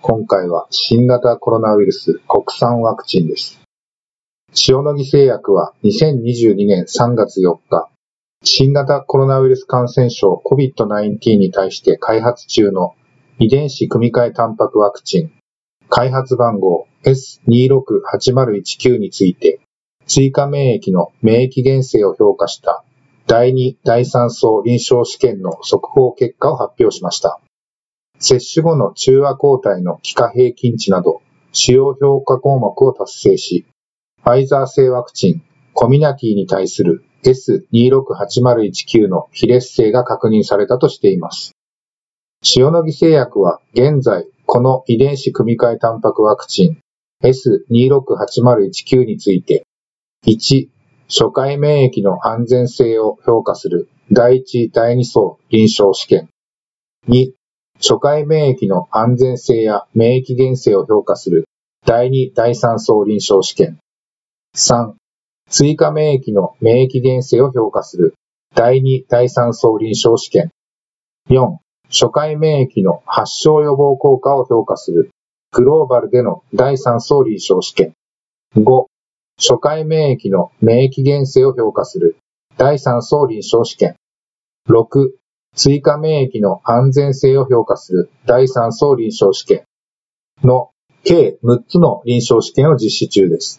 今回は新型コロナウイルス国産ワクチンです。塩野義製薬は2022年3月4日、新型コロナウイルス感染症 COVID-19 に対して開発中の遺伝子組み換えタンパクワクチン、開発番号 S268019 について、追加免疫の免疫原性を評価した第2、第3層臨床試験の速報結果を発表しました。接種後の中和抗体の期間平均値など主要評価項目を達成し、ファイザー製ワクチンコミナティに対する S268019 の非劣性が確認されたとしています。塩野義製薬は現在この遺伝子組み換えタンパクワクチン S268019 について1、初回免疫の安全性を評価する第1、第2層臨床試験。2、初回免疫の安全性や免疫原性を評価する第2、第3層臨床試験。3、追加免疫の免疫原性を評価する第2、第3層臨床試験。4、初回免疫の発症予防効果を評価するグローバルでの第3層臨床試験。5、初回免疫の免疫原性を評価する第3層臨床試験。6、追加免疫の安全性を評価する第3層臨床試験の計6つの臨床試験を実施中です。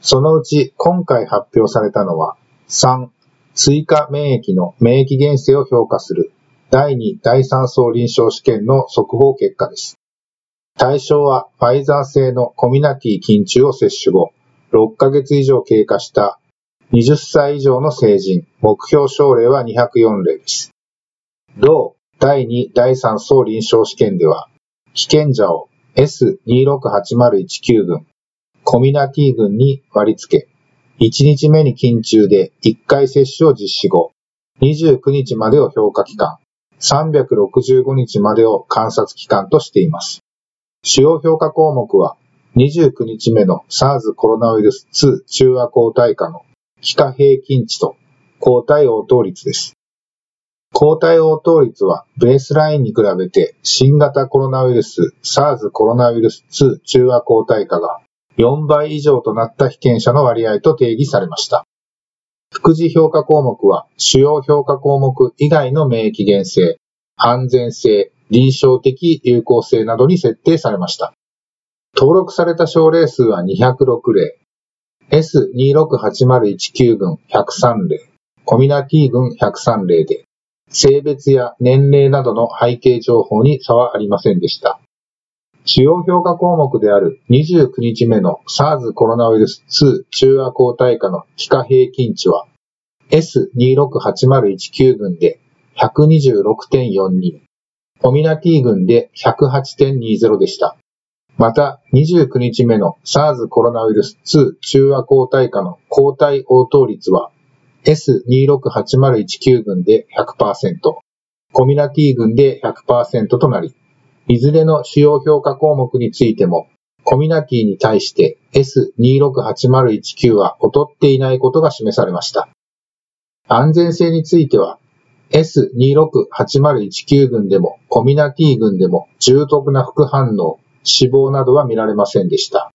そのうち今回発表されたのは3、追加免疫の免疫原性を評価する第2、第3層臨床試験の速報結果です。対象はファイザー製のコミナティ菌虫を接種後、6ヶ月以上経過した20歳以上の成人、目標症例は204例です。同第2、第3層臨床試験では、被験者を S268019 群、コミナティ群に割り付け、1日目に筋中で1回接種を実施後、29日までを評価期間、365日までを観察期間としています。主要評価項目は、29日目の SARS コロナウイルス2中和抗体価の期間平均値と抗体応答率です。抗体応答率はベースラインに比べて新型コロナウイルス SARS コロナウイルス2中和抗体価が4倍以上となった被験者の割合と定義されました。副次評価項目は主要評価項目以外の免疫原性、安全性、臨床的有効性などに設定されました。登録された症例数は206例、S268019 群103例、コミナティ群103例で、性別や年齢などの背景情報に差はありませんでした。主要評価項目である29日目の SARS コロナウイルス2中和抗体価の期間平均値は S268019 群で126.42、コミナティ群で108.20でした。また、29日目の SARS コロナウイルス2中和抗体価の抗体応答率は S268019 群で100%、コミナティ群で100%となり、いずれの主要評価項目についても、コミナティに対して S268019 は劣っていないことが示されました。安全性については、S268019 群でもコミナティ群でも重篤な副反応、死亡などは見られませんでした。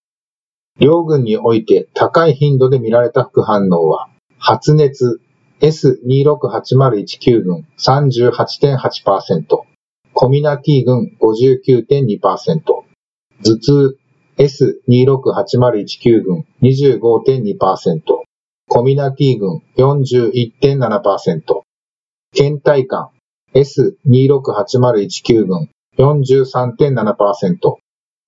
両群において高い頻度で見られた副反応は、発熱 S268019 群38.8%、コミナティ群59.2%、頭痛 S268019 群25.2%、コミナティ群41.7%、倦怠感 S268019 群43.7%、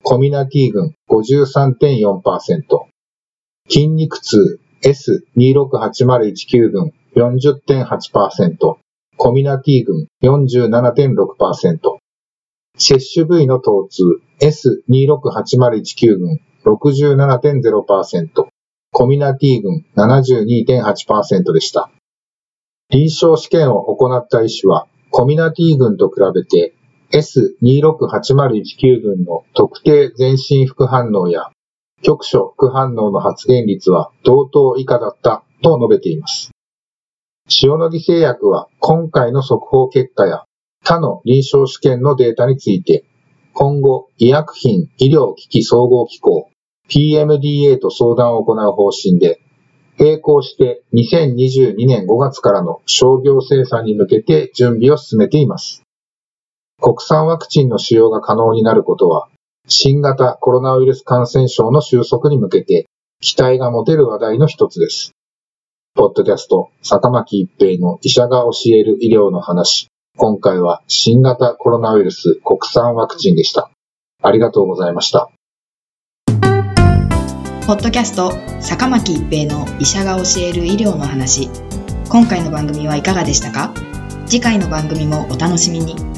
コミナティ群53.4%、筋肉痛 S268019 群40.8%、コミナティ群47.6%、接種部位の疼痛 S26801Q 群67.0%、コミナティ群72.8%でした。臨床試験を行った医師は、コミナティ群と比べて S26801Q 群の特定全身副反応や局所副反応の発現率は同等以下だったと述べています。塩野義製薬は今回の速報結果や他の臨床試験のデータについて、今後医薬品医療機器総合機構 PMDA と相談を行う方針で、並行して2022年5月からの商業生産に向けて準備を進めています。国産ワクチンの使用が可能になることは、新型コロナウイルス感染症の収束に向けて期待が持てる話題の一つです。ポッドキャスト、坂巻一平の医者が教える医療の話。今回は新型コロナウイルス国産ワクチンでした。ありがとうございました。ポッドキャスト、坂巻一平の医者が教える医療の話。今回の番組はいかがでしたか？次回の番組もお楽しみに。